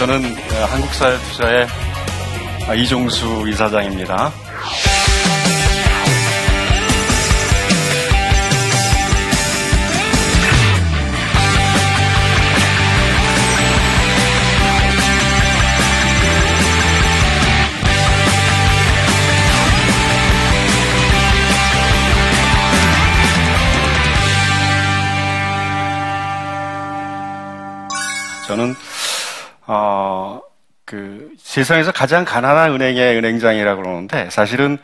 저는 어, 한국사회 투자의 이종수 이사장입니다. 어, 그 세상에서 가장 가난한 은행의 은행장이라고 그러는데 사실은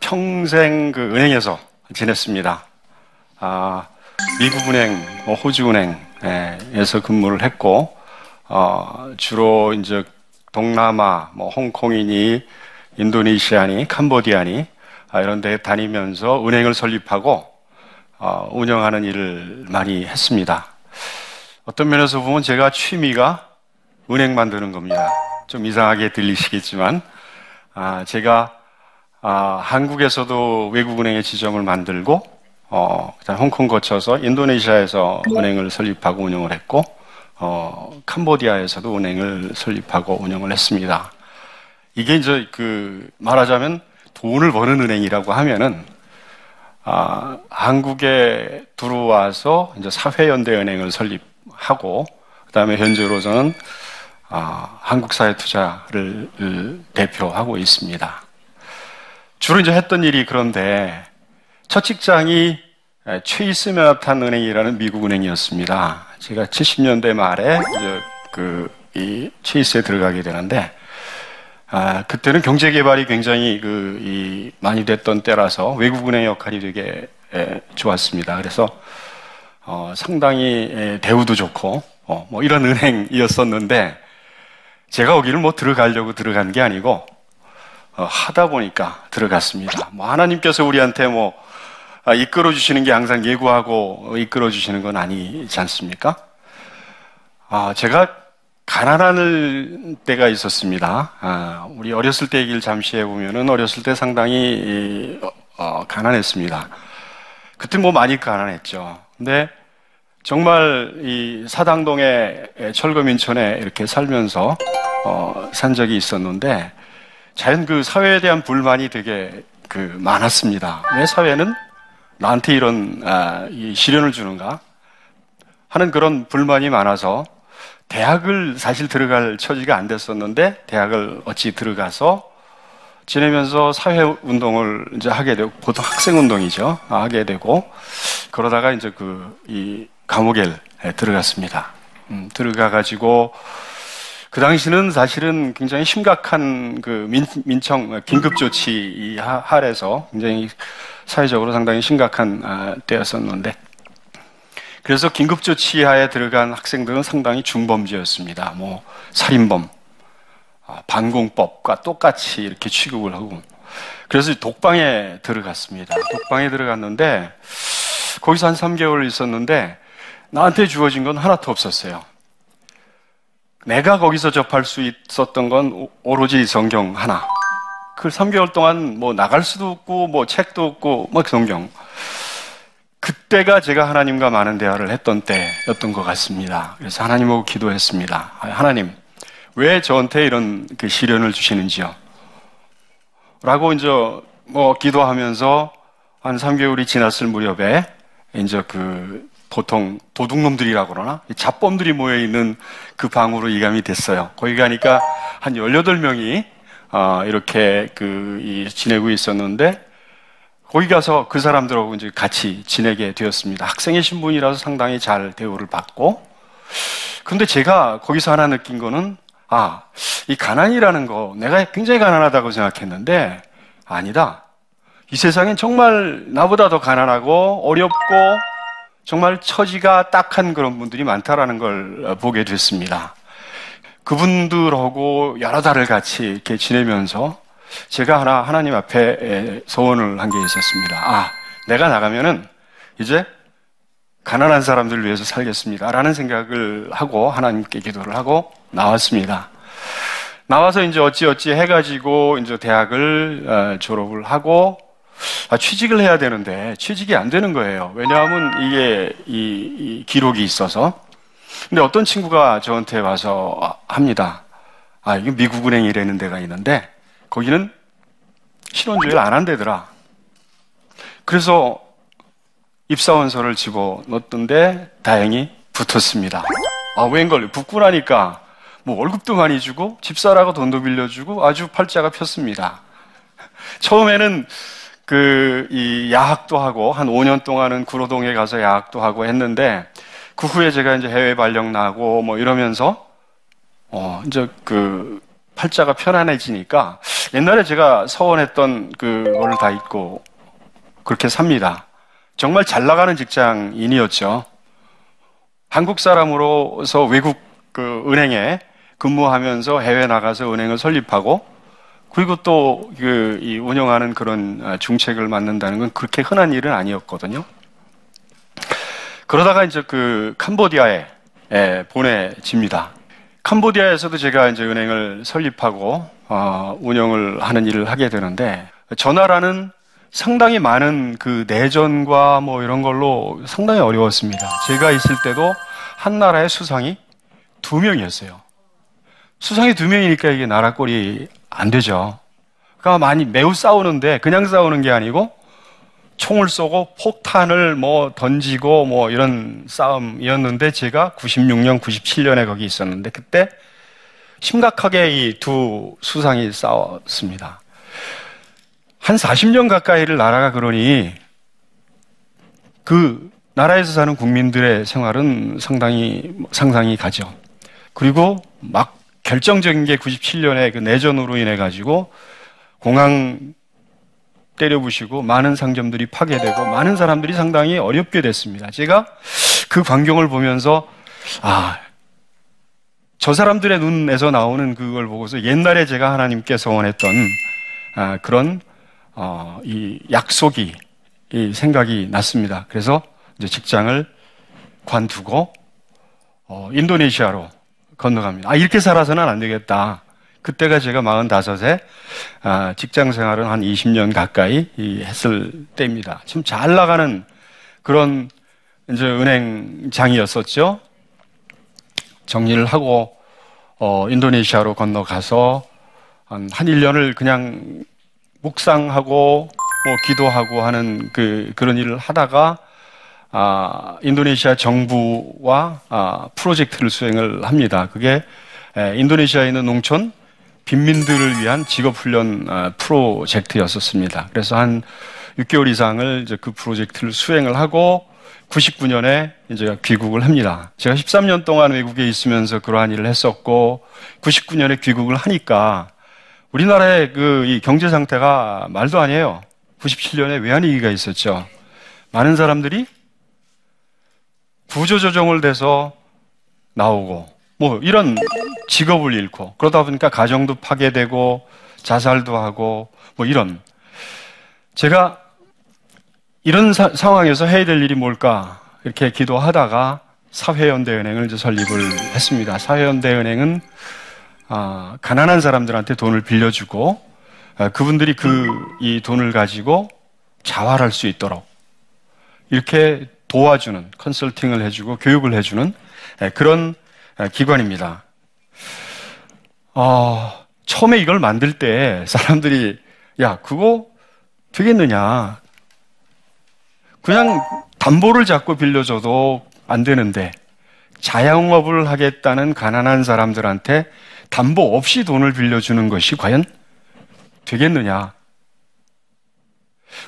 평생 그 은행에서 지냈습니다. 아, 미국은행, 뭐 호주은행에서 근무를 했고 어, 주로 이제 동남아, 뭐 홍콩이니 인도네시아니 캄보디아니 아, 이런 데 다니면서 은행을 설립하고 어, 운영하는 일을 많이 했습니다. 어떤 면에서 보면 제가 취미가 은행 만드는 겁니다. 좀 이상하게 들리시겠지만, 아, 제가 아, 한국에서도 외국은행의 지점을 만들고, 어, 그다음 홍콩 거쳐서 인도네시아에서 은행을 설립하고 운영을 했고, 어, 캄보디아에서도 은행을 설립하고 운영을 했습니다. 이게 이제 그 말하자면 돈을 버는 은행이라고 하면은 아, 한국에 들어와서 이제 사회연대은행을 설립하고 그다음에 현재로서는 아, 한국 사회 투자를 대표하고 있습니다. 주로 이제 했던 일이 그런데 첫 직장이 최이스 맨하탄 은행이라는 미국 은행이었습니다. 제가 70년대 말에 그이 최이스에 들어가게 되는데 아, 그때는 경제 개발이 굉장히 그, 이, 많이 됐던 때라서 외국은행 역할이 되게 에, 좋았습니다. 그래서 어, 상당히 에, 대우도 좋고 어, 뭐 이런 은행이었었는데 제가 거기를 뭐 들어가려고 들어간 게 아니고 어, 하다 보니까 들어갔습니다. 뭐 하나님께서 우리한테 뭐 아, 이끌어 주시는 게 항상 예고하고 이끌어 주시는 건 아니지 않습니까? 아, 제가 가난할 때가 있었습니다. 아, 우리 어렸을 때 얘기를 잠시 해보면은 어렸을 때 상당히 어, 어, 가난했습니다. 그때 뭐 많이 가난했죠. 근데 정말 이 사당동의 철거 민촌에 이렇게 살면서 어, 산 적이 있었는데 자연 그 사회에 대한 불만이 되게 그 많았습니다. 왜 사회는 나한테 이런 아, 이 시련을 주는가 하는 그런 불만이 많아서 대학을 사실 들어갈 처지가 안 됐었는데 대학을 어찌 들어가서 지내면서 사회 운동을 이제 하게 되고 보통 학생 운동이죠 하게 되고 그러다가 이제 그 이 감옥에 들어갔습니다. 음, 들어가 가지고 그 당시는 사실은 굉장히 심각한 그 민, 민청 긴급 조치 하에서 굉장히 사회적으로 상당히 심각한 아, 때였었는데 그래서 긴급 조치 하에 들어간 학생들은 상당히 중범죄였습니다. 뭐 살인범, 아, 반공법과 똑같이 이렇게 취급을 하고 그래서 독방에 들어갔습니다. 독방에 들어갔는데 거기서 한 3개월 있었는데 나한테 주어진 건 하나도 없었어요. 내가 거기서 접할 수 있었던 건 오로지 성경 하나. 그 3개월 동안 뭐 나갈 수도 없고 뭐 책도 없고 뭐 성경. 그때가 제가 하나님과 많은 대화를 했던 때였던 것 같습니다. 그래서 하나님하고 기도했습니다. 아, 하나님, 왜 저한테 이런 그 시련을 주시는지요? 라고 이제 뭐 기도하면서 한 3개월이 지났을 무렵에 이제 그 보통 도둑놈들이라고 그러나 잡범들이 모여 있는 그 방으로 이감이 됐어요. 거기 가니까 한 18명이 어, 이렇게 그 지내고 있었는데 거기 가서 그 사람들하고 이제 같이 지내게 되었습니다. 학생의 신분이라서 상당히 잘 대우를 받고. 근데 제가 거기서 하나 느낀 거는, 아, 이 가난이라는 거, 내가 굉장히 가난하다고 생각했는데, 아니다. 이 세상엔 정말 나보다 더 가난하고 어렵고 정말 처지가 딱한 그런 분들이 많다라는 걸 보게 됐습니다. 그분들하고 여러 달을 같이 이렇게 지내면서 제가 하나 하나님 앞에 소원을 한 게 있었습니다. 아, 내가 나가면은 이제 가난한 사람들을 위해서 살겠습니다. 라는 생각을 하고 하나님께 기도를 하고 나왔습니다. 나와서 이제 어찌어찌 해가지고 이제 대학을 어, 졸업을 하고 아, 취직을 해야 되는데 취직이 안 되는 거예요. 왜냐하면 이게 이, 이 기록이 있어서 근데 어떤 친구가 저한테 와서 합니다. 아, 이게 미국은행이라는 데가 있는데, 거기는 신원조회를 안 한대더라. 그래서 입사원서를 집어 넣었던데, 다행히 붙었습니다. 아, 웬걸, 붙고 나니까, 뭐 월급도 많이 주고, 집사라고 돈도 빌려주고, 아주 팔자가 폈습니다. 처음에는 그, 이, 야학도 하고, 한 5년 동안은 구로동에 가서 야학도 하고 했는데, 그 후에 제가 이제 해외 발령 나고, 뭐 이러면서, 어, 이제 그, 팔자가 편안해지니까, 옛날에 제가 서원했던 그거를 다 잊고, 그렇게 삽니다. 정말 잘 나가는 직장인이었죠. 한국 사람으로서 외국 그 은행에 근무하면서 해외 나가서 은행을 설립하고, 그리고 또, 그, 이 운영하는 그런 아, 중책을 맡는다는 건 그렇게 흔한 일은 아니었거든요. 그러다가 이제 그 캄보디아에 예, 보내집니다. 캄보디아에서도 제가 이제 은행을 설립하고, 어, 운영을 하는 일을 하게 되는데, 저 나라는 상당히 많은 그 내전과 뭐 이런 걸로 상당히 어려웠습니다. 제가 있을 때도 한 나라의 수상이 두 명이었어요. 수상이 두 명이니까 이게 나라 꼴이 안 되죠. 그러니까 많이 매우 싸우는데 그냥 싸우는 게 아니고 총을 쏘고 폭탄을 뭐 던지고 뭐 이런 싸움이었는데 제가 96년, 97년에 거기 있었는데 그때 심각하게 이 두 수상이 싸웠습니다. 한 40년 가까이를 나라가 그러니 그 나라에서 사는 국민들의 생활은 상당히 상상이 가죠. 그리고 막 결정적인 게 97년에 그 내전으로 인해 가지고 공항 때려부시고 많은 상점들이 파괴되고 많은 사람들이 상당히 어렵게 됐습니다. 제가 그 광경을 보면서 아, 저 사람들의 눈에서 나오는 그걸 보고서 옛날에 제가 하나님께 서 원했던 아, 그런 어, 이 약속이 이 생각이 났습니다. 그래서 이제 직장을 관두고 어, 인도네시아로 건너갑니다. 아, 이렇게 살아서는 안 되겠다. 그때가 제가 45세, 아, 직장 생활은 한 20년 가까이 했을 때입니다. 지금 잘 나가는 그런 이제 은행장이었었죠. 정리를 하고, 어, 인도네시아로 건너가서 한, 한 1년을 그냥 묵상하고, 뭐, 기도하고 하는 그, 그런 일을 하다가, 아, 인도네시아 정부와 아, 프로젝트를 수행을 합니다. 그게 에, 인도네시아에 있는 농촌 빈민들을 위한 직업훈련 아, 프로젝트였었습니다. 그래서 한 6개월 이상을 이제 그 프로젝트를 수행을 하고 99년에 이제 귀국을 합니다. 제가 13년 동안 외국에 있으면서 그러한 일을 했었고 99년에 귀국을 하니까 우리나라의 그 이 경제 상태가 말도 아니에요. 97년에 외환위기가 있었죠. 많은 사람들이 구조조정을 돼서 나오고 뭐 이런 직업을 잃고 그러다 보니까 가정도 파괴되고 자살도 하고 뭐 이런 제가 이런 사, 상황에서 해야 될 일이 뭘까 이렇게 기도하다가 사회연대은행을 이제 설립을 했습니다. 사회연대은행은 아, 가난한 사람들한테 돈을 빌려주고 아, 그분들이 그 이 돈을 가지고 자활할 수 있도록 이렇게 도와주는 컨설팅을 해주고 교육을 해주는 예, 그런 예, 기관입니다. 어, 처음에 이걸 만들 때 사람들이 야 그거 되겠느냐? 그냥 담보를 잡고 빌려줘도 안 되는데 자영업을 하겠다는 가난한 사람들한테 담보 없이 돈을 빌려주는 것이 과연 되겠느냐?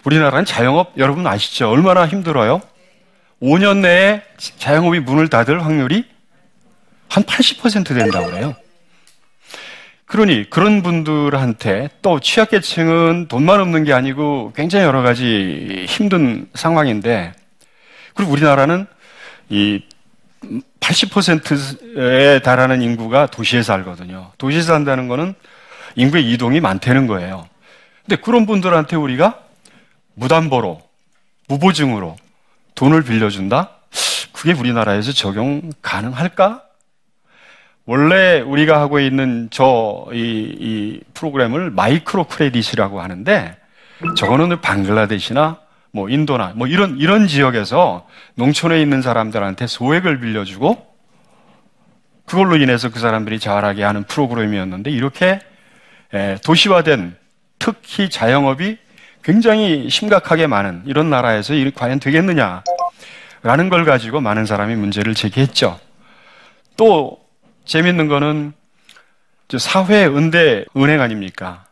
우리나라는 자영업 여러분 아시죠? 얼마나 힘들어요? 5년 내에 자영업이 문을 닫을 확률이 한 80% 된다고 그래요. 그러니 그런 분들한테 또 취약계층은 돈만 없는 게 아니고 굉장히 여러 가지 힘든 상황인데 그리고 우리나라는 이 80%에 달하는 인구가 도시에 살거든요. 도시에 산다는 거는 인구의 이동이 많다는 거예요. 근데 그런 분들한테 우리가 무담보로, 무보증으로 돈을 빌려준다? 그게 우리나라에서 적용 가능할까? 원래 우리가 하고 있는 저, 이, 이 프로그램을 마이크로 크레딧이라고 하는데, 저거는 방글라데시나 뭐 인도나 뭐 이런, 이런 지역에서 농촌에 있는 사람들한테 소액을 빌려주고, 그걸로 인해서 그 사람들이 자활하게 하는 프로그램이었는데 이렇게 도시화된 특히 자영업이 굉장히 심각하게 많은 이런 나라에서 이 과연 되겠느냐라는 걸 가지고 많은 사람이 문제를 제기했죠. 또 재밌는 거는 사회 은대 은행 아닙니까?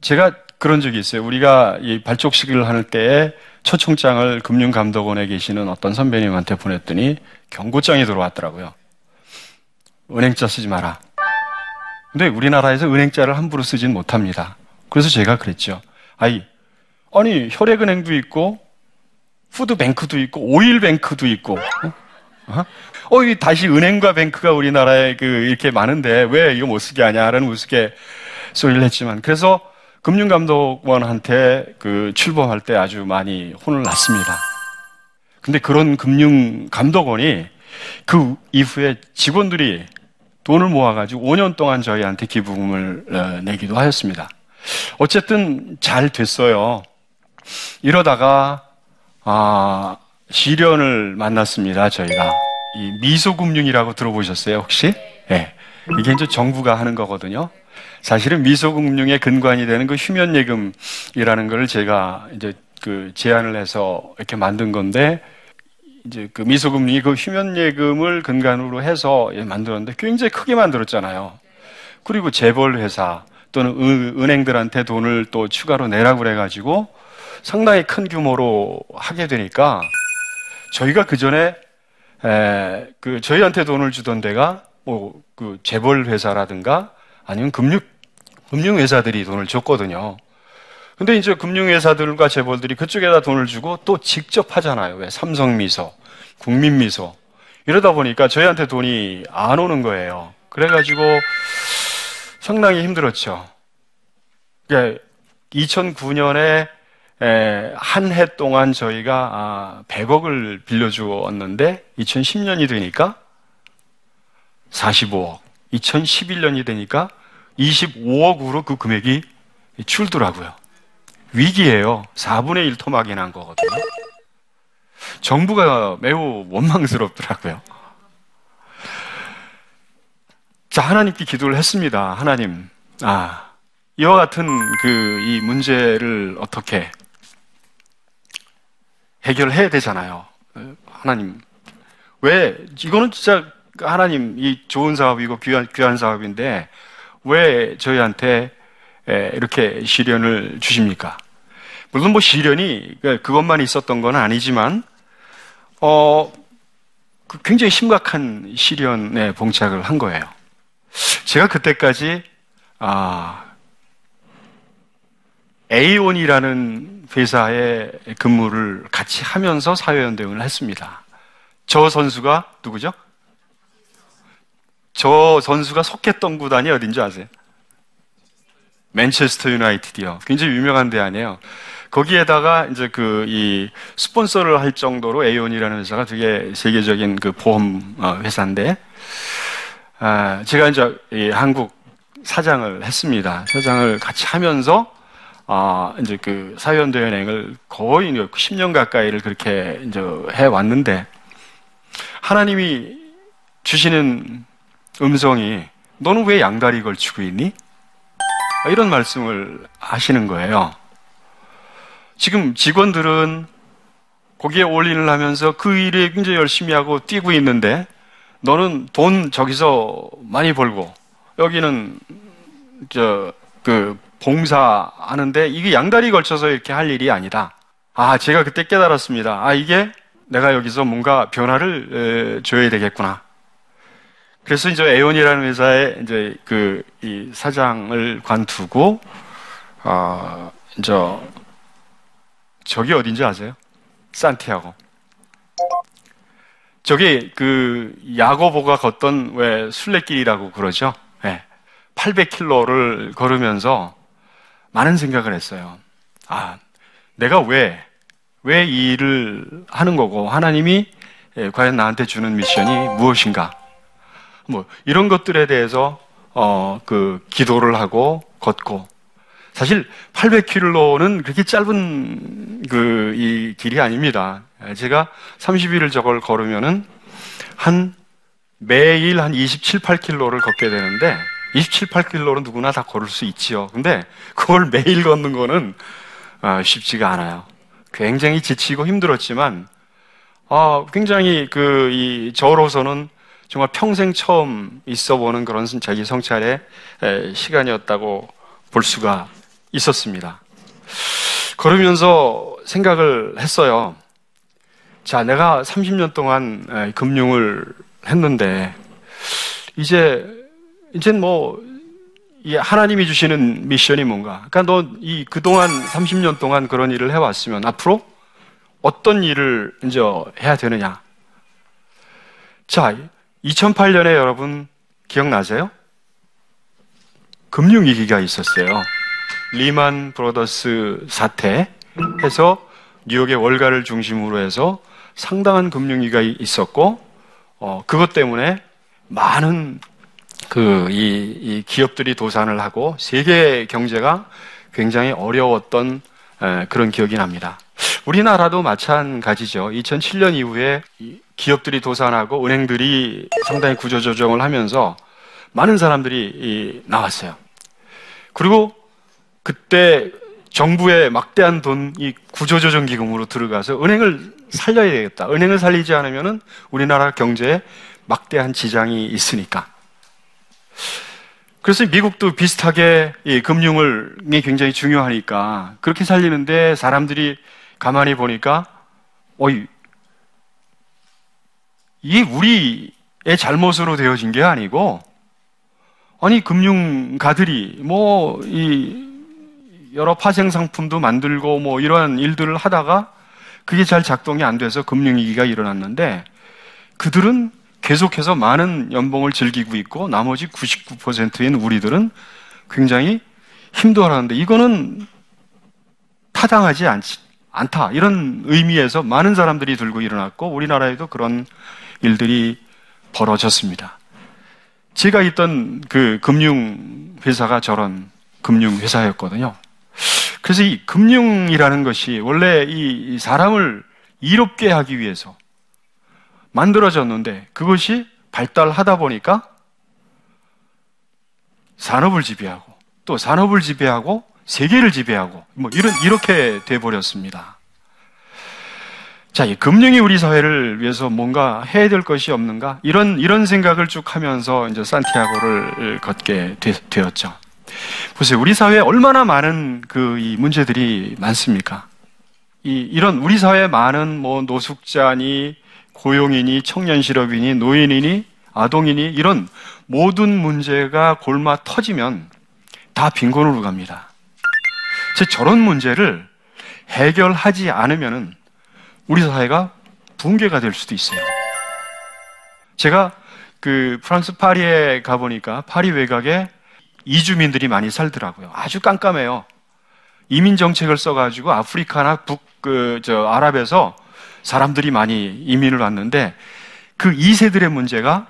제가 그런 적이 있어요. 우리가 이 발족식을 할 때에 초청장을 금융감독원에 계시는 어떤 선배님한테 보냈더니 경고장이 들어왔더라고요. 은행자 쓰지 마라. 근데 우리나라에서 은행자를 함부로 쓰진 못합니다. 그래서 제가 그랬죠. 아이, 아니, 혈액은행도 있고, 푸드뱅크도 있고, 오일뱅크도 있고, 어? 어, 이 다시 은행과 뱅크가 우리나라에 그, 이렇게 많은데, 왜 이거 못 쓰게 하냐라는 우습게 소리를 했지만, 그래서 금융감독원한테 그 출범할 때 아주 많이 혼을 났습니다. 근데 그런 금융감독원이 그 이후에 직원들이 돈을 모아가지고 5년 동안 저희한테 기부금을 어, 내기도 하였습니다. 어쨌든 잘 됐어요. 이러다가 아, 시련을 만났습니다. 저희가 이 미소금융이라고 들어보셨어요? 혹시? 예. 네. 이게 이제 정부가 하는 거거든요. 사실은 미소금융의 근간이 되는 그 휴면예금이라는 걸 제가 이제 그 제안을 해서 이렇게 만든 건데 이제 그 미소금융이 그 휴면예금을 근간으로 해서 만들었는데 굉장히 크게 만들었잖아요. 그리고 재벌 회사 또는 은행들한테 돈을 또 추가로 내라고 그래가지고 상당히 큰 규모로 하게 되니까 저희가 그 전에 그 저희한테 돈을 주던 데가 뭐 그 재벌 회사라든가 아니면 금융 금융 회사들이 돈을 줬거든요. 근데 이제 금융 회사들과 재벌들이 그쪽에다 돈을 주고 또 직접 하잖아요. 왜? 삼성미소, 국민미소. 이러다 보니까 저희한테 돈이 안 오는 거예요. 그래가지고 상당히 힘들었죠. 2009년에 한 해 동안 저희가 100억을 아, 빌려주었는데 2010년이 되니까 45억, 2011년이 되니까 25억으로 그 금액이 줄더라고요. 위기예요. 4분의 1 토막이 난 거거든요. 정부가 매우 원망스럽더라고요. 자, 하나님께 기도를 했습니다. 하나님, 아, 이와 같은 그 이 문제를 어떻게 해결해야 되잖아요. 하나님, 왜, 이거는 진짜 하나님, 이 좋은 사업이고 귀한, 귀한 사업인데, 왜 저희한테 이렇게 시련을 주십니까? 물론 뭐 시련이 그, 그것만 있었던 건 아니지만 어그 굉장히 심각한 시련에 봉착을 한 거예요. 제가 그때까지 아 에이온이라는 회사에 근무를 같이 하면서 사회연대응을 했습니다. 저 선수가 누구죠? 저 선수가 속했던 구단이 어딘지 아세요? 맨체스터 유나이티드요. 굉장히 유명한 데 아니에요. 거기에다가 이제 그 이 스폰서를 할 정도로 에이온이라는 회사가 되게 세계적인 그 보험 어, 회사인데 아, 제가 이제 이 한국 사장을 했습니다. 사장을 같이 하면서 아, 이제 그 사회연대연행을 거의 10년 가까이를 그렇게 이제 해 왔는데 하나님이 주시는 음성이 너는 왜 양다리 걸치고 있니? 이런 말씀을 하시는 거예요. 지금 직원들은 거기에 올인을 하면서 그 일에 굉장히 열심히 하고 뛰고 있는데 너는 돈 저기서 많이 벌고 여기는 저 그 봉사하는데 이게 양다리 걸쳐서 이렇게 할 일이 아니다. 아 제가 그때 깨달았습니다. 아 이게 내가 여기서 뭔가 변화를 줘야 되겠구나. 그래서 이제 에온이라는 회사에 이제 그 이 사장을 관두고 아 이제 저기 어딘지 아세요? 산티아고. 저기 그 야고보가 걷던 왜 순례길이라고 그러죠? 네. 800킬로를 걸으면서 많은 생각을 했어요. 아, 내가 왜, 왜 이 일을 하는 거고, 하나님이 예, 과연 나한테 주는 미션이 무엇인가? 뭐 이런 것들에 대해서 어 그 기도를 하고 걷고 사실 800km는 그렇게 짧은 그 이 길이 아닙니다. 제가 30일을 저걸 걸으면은 한 매일 한 27, 8km를 걷게 되는데 27, 8km는 누구나 다 걸을 수 있지요. 근데 그걸 매일 걷는 거는 아, 쉽지가 않아요. 굉장히 지치고 힘들었지만 아, 굉장히 그 이 저로서는 정말 평생 처음 있어 보는 그런 자기 성찰의 시간이었다고 볼 수가 있었습니다. 걸으면서 생각을 했어요. 자, 내가 30년 동안 금융을 했는데, 이제, 이제 뭐, 이 하나님이 주시는 미션이 뭔가. 그러니까 너 이 그동안 30년 동안 그런 일을 해왔으면 앞으로 어떤 일을 이제 해야 되느냐. 자, 2008년에 여러분 기억나세요? 금융위기가 있었어요. 리만 브로더스 사태 해서 뉴욕의 월가를 중심으로 해서 상당한 금융위기가 있었고, 어, 그것 때문에 많은 그, 이, 이 기업들이 도산을 하고 세계 경제가 굉장히 어려웠던 에, 그런 기억이 납니다. 우리나라도 마찬가지죠. 2007년 이후에 기업들이 도산하고 은행들이 상당히 구조조정을 하면서 많은 사람들이 나왔어요. 그리고 그때 정부의 막대한 돈이 구조조정 기금으로 들어가서 은행을 살려야 되겠다. 은행을 살리지 않으면 우리나라 경제에 막대한 지장이 있으니까. 그래서 미국도 비슷하게 금융이 굉장히 중요하니까 그렇게 살리는데 사람들이 가만히 보니까 어이 이게 우리의 잘못으로 되어진 게 아니고 아니 금융가들이 뭐 이 여러 파생 상품도 만들고 뭐 이러한 일들을 하다가 그게 잘 작동이 안 돼서 금융위기가 일어났는데 그들은 계속해서 많은 연봉을 즐기고 있고 나머지 99%인 우리들은 굉장히 힘들어하는데 이거는 타당하지 않지, 않다. 이런 의미에서 많은 사람들이 들고 일어났고 우리나라에도 그런 일들이 벌어졌습니다. 제가 있던 그 금융회사가 저런 금융회사였거든요. 그래서 이 금융이라는 것이 원래 이 사람을 이롭게 하기 위해서 만들어졌는데 그것이 발달하다 보니까 산업을 지배하고 또 산업을 지배하고 세계를 지배하고 뭐 이런 이렇게 돼 버렸습니다. 자, 이 금융이 우리 사회를 위해서 뭔가 해야 될 것이 없는가? 이런, 이런 생각을 쭉 하면서 이제 산티아고를 걷게 되, 었죠 보세요. 우리 사회에 얼마나 많은 그 이 문제들이 많습니까? 이, 이런 우리 사회에 많은 뭐 노숙자니, 고용이니, 청년 실업이니, 노인이니, 아동이니, 이런 모든 문제가 골마 터지면 다 빈곤으로 갑니다. 저런 문제를 해결하지 않으면은 우리 사회가 붕괴가 될 수도 있어요. 제가 그 프랑스 파리에 가보니까 파리 외곽에 이주민들이 많이 살더라고요. 아주 깜깜해요. 이민 정책을 써가지고 아프리카나 북, 그, 저, 아랍에서 사람들이 많이 이민을 왔는데 그 2세들의 문제가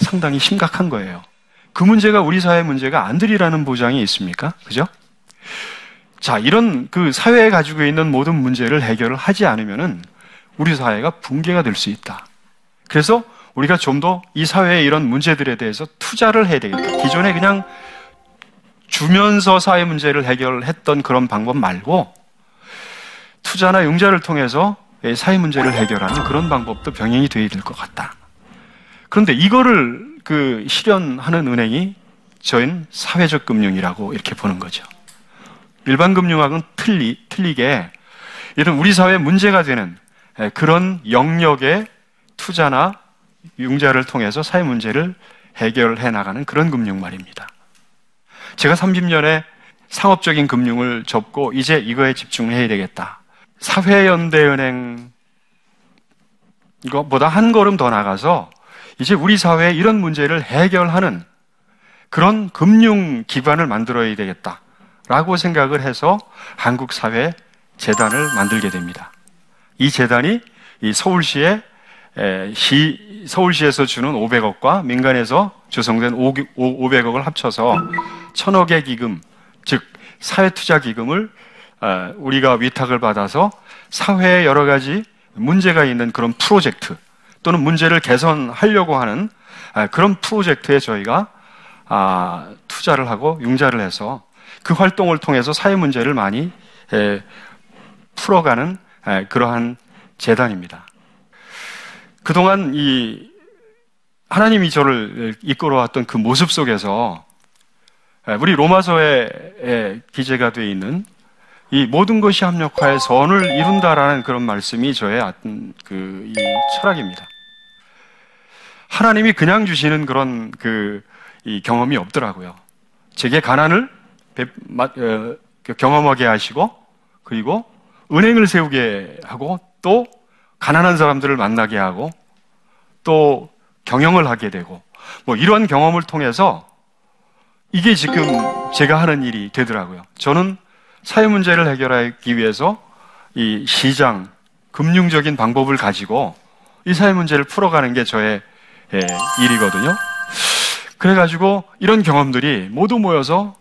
상당히 심각한 거예요. 그 문제가 우리 사회 문제가 안 되리라는 보장이 있습니까? 그죠? 자, 이런 그 사회에 가지고 있는 모든 문제를 해결을 하지 않으면은 우리 사회가 붕괴가 될 수 있다. 그래서 우리가 좀 더 이 사회의 이런 문제들에 대해서 투자를 해야 되겠다. 기존에 그냥 주면서 사회 문제를 해결했던 그런 방법 말고 투자나 융자를 통해서 사회 문제를 해결하는 그런 방법도 병행이 되어야 될 것 같다. 그런데 이거를 그 실현하는 은행이 저희는 사회적 금융이라고 이렇게 보는 거죠. 일반 금융학은 틀리, 틀리게 이런 우리 사회 문제가 되는 그런 영역의 투자나 융자를 통해서 사회 문제를 해결해 나가는 그런 금융 말입니다. 제가 30년에 상업적인 금융을 접고 이제 이거에 집중해야 되겠다. 사회연대은행 이거보다 한 걸음 더 나가서 이제 우리 사회에 이런 문제를 해결하는 그런 금융 기반을 만들어야 되겠다. 라고 생각을 해서 한국 사회 재단을 만들게 됩니다. 이 재단이 이 서울시에 시, 서울시에서 주는 500억과 민간에서 조성된 500억을 합쳐서 천억의 기금, 즉 사회투자 기금을 어, 우리가 위탁을 받아서 사회에 여러 가지 문제가 있는 그런 프로젝트 또는 문제를 개선하려고 하는 그런 프로젝트에 저희가 아, 투자를 하고 융자를 해서 그 활동을 통해서 사회 문제를 많이 풀어가는 그러한 재단입니다. 그동안 이 하나님이 저를 이끌어왔던 그 모습 속에서 우리 로마서에 기재가 되어 있는 이 모든 것이 합력하여 선을 이룬다라는 그런 말씀이 저의 그이 철학입니다. 하나님이 그냥 주시는 그런 그이 경험이 없더라고요. 제게 가난을 어, 경험하게 하시고 그리고 은행을 세우게 하고 또 가난한 사람들을 만나게 하고 또 경영을 하게 되고 뭐 이런 경험을 통해서 이게 지금 제가 하는 일이 되더라고요. 저는 사회 문제를 해결하기 위해서 이 시장, 금융적인 방법을 가지고 이 사회 문제를 풀어가는 게 저의 예, 일이거든요. 그래가지고 이런 경험들이 모두 모여서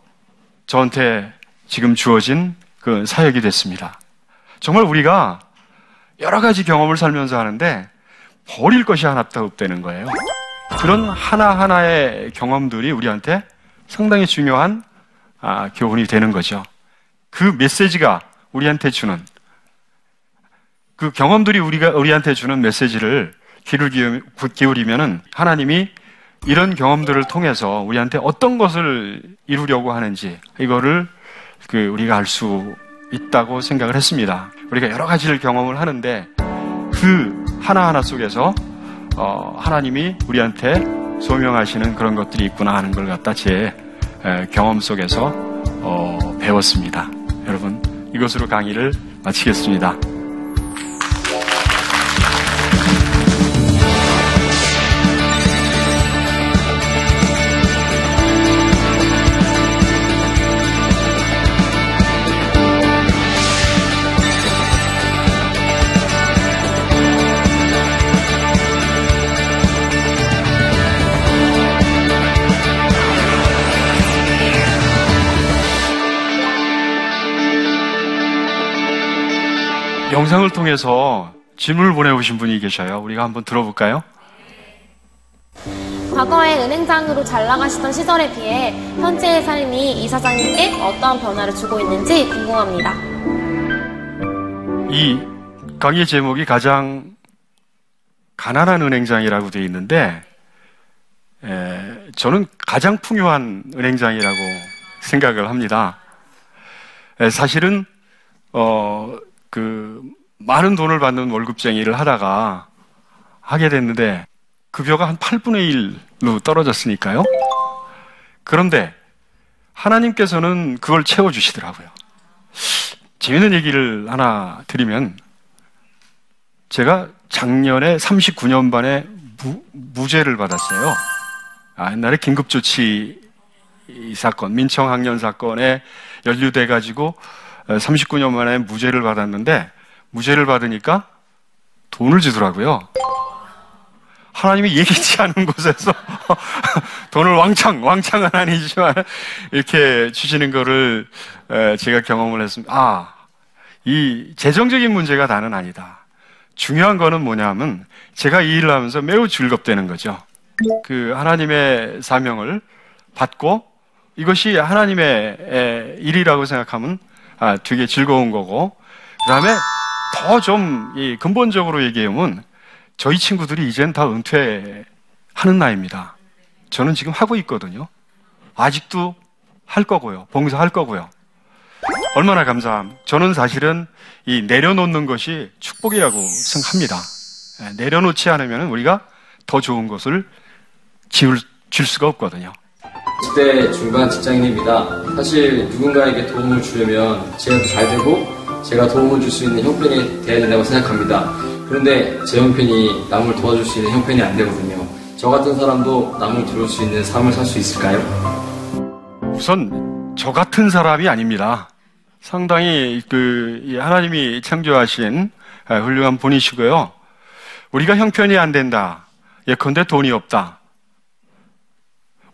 저한테 지금 주어진 그 사역이 됐습니다. 정말 우리가 여러 가지 경험을 살면서 하는데 버릴 것이 하나도 없다는 거예요. 그런 하나하나의 경험들이 우리한테 상당히 중요한 아, 교훈이 되는 거죠. 그 메시지가 우리한테 주는 그 경험들이 우리가 우리한테 주는 메시지를 귀를 기울이면은 하나님이 이런 경험들을 통해서 우리한테 어떤 것을 이루려고 하는지 이거를 그 우리가 알 수 있다고 생각을 했습니다. 우리가 여러 가지를 경험을 하는데 그 하나하나 속에서 어, 하나님이 우리한테 소명하시는 그런 것들이 있구나 하는 걸 갖다 제 경험 속에서 어, 배웠습니다. 여러분 이것으로 강의를 마치겠습니다. 영상을 통해서 질문을 보내오신 분이 계셔요. 우리가 한번 들어볼까요? 과거에 은행장으로 잘 나가시던 시절에 비해 현재의 삶이 이사장님께 어떠한 변화를 주고 있는지 궁금합니다. 이 강의 제목이 가장 가난한 은행장이라고 되어 있는데 에, 저는 가장 풍요한 은행장이라고 생각을 합니다. 에, 사실은 어, 그 많은 돈을 받는 월급쟁이를 하다가 하게 됐는데 급여가 한 8분의 1로 떨어졌으니까요. 그런데 하나님께서는 그걸 채워주시더라고요. 재밌는 얘기를 하나 드리면 제가 작년에 39년 반에 무, 무죄를 받았어요. 아, 옛날에 긴급조치 이 사건, 민청학년 사건에 연루돼가지고 39년 만에 무죄를 받았는데 무죄를 받으니까 돈을 주더라고요. 하나님이 예기치 않은 곳에서 돈을 왕창, 왕창은 아니지만 이렇게 주시는 거를 제가 경험을 했습니다. 아, 이 재정적인 문제가 다는 아니다. 중요한 거는 뭐냐면 제가 이 일을 하면서 매우 즐겁다는 거죠. 그 하나님의 사명을 받고 이것이 하나님의 일이라고 생각하면 아, 되게 즐거운 거고 그다음에 더 좀 근본적으로 얘기하면 저희 친구들이 이젠 다 은퇴하는 나이입니다. 저는 지금 하고 있거든요. 아직도 할 거고요. 봉사할 거고요. 얼마나 감사함. 저는 사실은 이 내려놓는 것이 축복이라고 생각합니다. 예, 내려놓지 않으면 우리가 더 좋은 것을 지울, 줄 수가 없거든요. 10대 중반 직장인입니다. 사실 누군가에게 도움을 주려면 제가 더잘 되고 제가 도움을 줄 수 있는 형편이 되어야 된다고 생각합니다. 그런데 제 형편이 남을 도와줄 수 있는 형편이 안 되거든요. 저 같은 사람도 남을 도울 수 있는 삶을 살 수 있을까요? 우선 저 같은 사람이 아닙니다. 상당히 그 하나님이 창조하신 훌륭한 분이시고요. 우리가 형편이 안 된다. 예컨대 돈이 없다.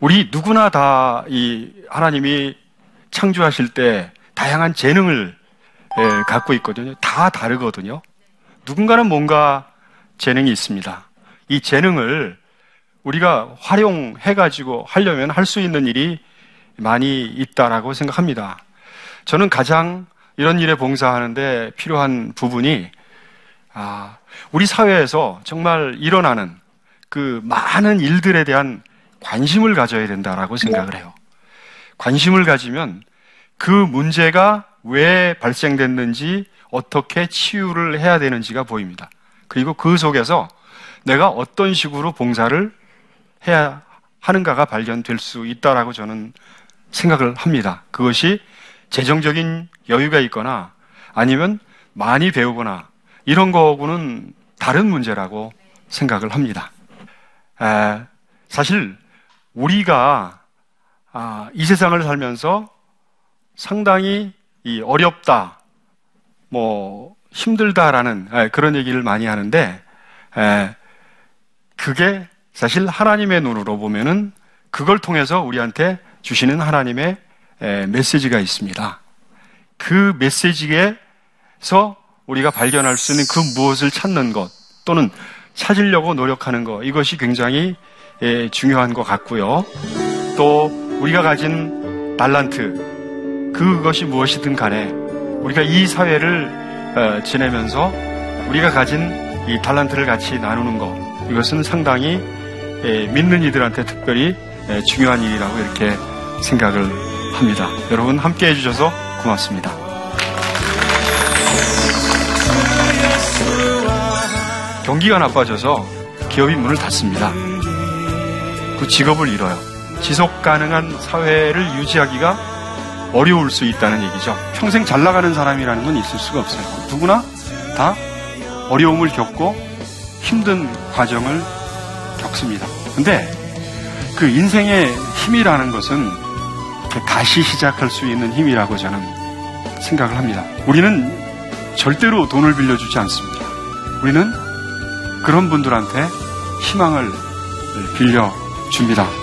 우리 누구나 다 이 하나님이 창조하실 때 다양한 재능을 예, 갖고 있거든요. 다 다르거든요. 누군가는 뭔가 재능이 있습니다. 이 재능을 우리가 활용해가지고 하려면 할 수 있는 일이 많이 있다라고 생각합니다. 저는 가장 이런 일에 봉사하는데 필요한 부분이 아, 우리 사회에서 정말 일어나는 그 많은 일들에 대한 관심을 가져야 된다라고 생각을 해요. 관심을 가지면 그 문제가 왜 발생됐는지 어떻게 치유를 해야 되는지가 보입니다. 그리고 그 속에서 내가 어떤 식으로 봉사를 해야 하는가가 발견될 수 있다라고 저는 생각을 합니다. 그것이 재정적인 여유가 있거나 아니면 많이 배우거나 이런 거하고는 다른 문제라고 생각을 합니다. 에, 사실 우리가 아, 이 세상을 살면서 상당히 이 어렵다, 뭐 힘들다라는 에, 그런 얘기를 많이 하는데 에, 그게 사실 하나님의 눈으로 보면은 그걸 통해서 우리한테 주시는 하나님의 에, 메시지가 있습니다. 그 메시지에서 우리가 발견할 수 있는 그 무엇을 찾는 것 또는 찾으려고 노력하는 것 이것이 굉장히 에, 중요한 것 같고요. 또 우리가 가진 달란트 그것이 무엇이든 간에 우리가 이 사회를 어, 지내면서 우리가 가진 이 달란트를 같이 나누는 것 이것은 상당히 에, 믿는 이들한테 특별히 에, 중요한 일이라고 이렇게 생각을 합니다. 여러분 함께 해주셔서 고맙습니다. 경기가 나빠져서 기업이 문을 닫습니다. 그 직업을 잃어요. 지속 가능한 사회를 유지하기가 어려울 수 있다는 얘기죠. 평생 잘 나가는 사람이라는 건 있을 수가 없어요. 누구나 다 어려움을 겪고 힘든 과정을 겪습니다. 근데 그 인생의 힘이라는 것은 다시 시작할 수 있는 힘이라고 저는 생각을 합니다. 우리는 절대로 돈을 빌려주지 않습니다. 우리는 그런 분들한테 희망을 빌려 줍니다.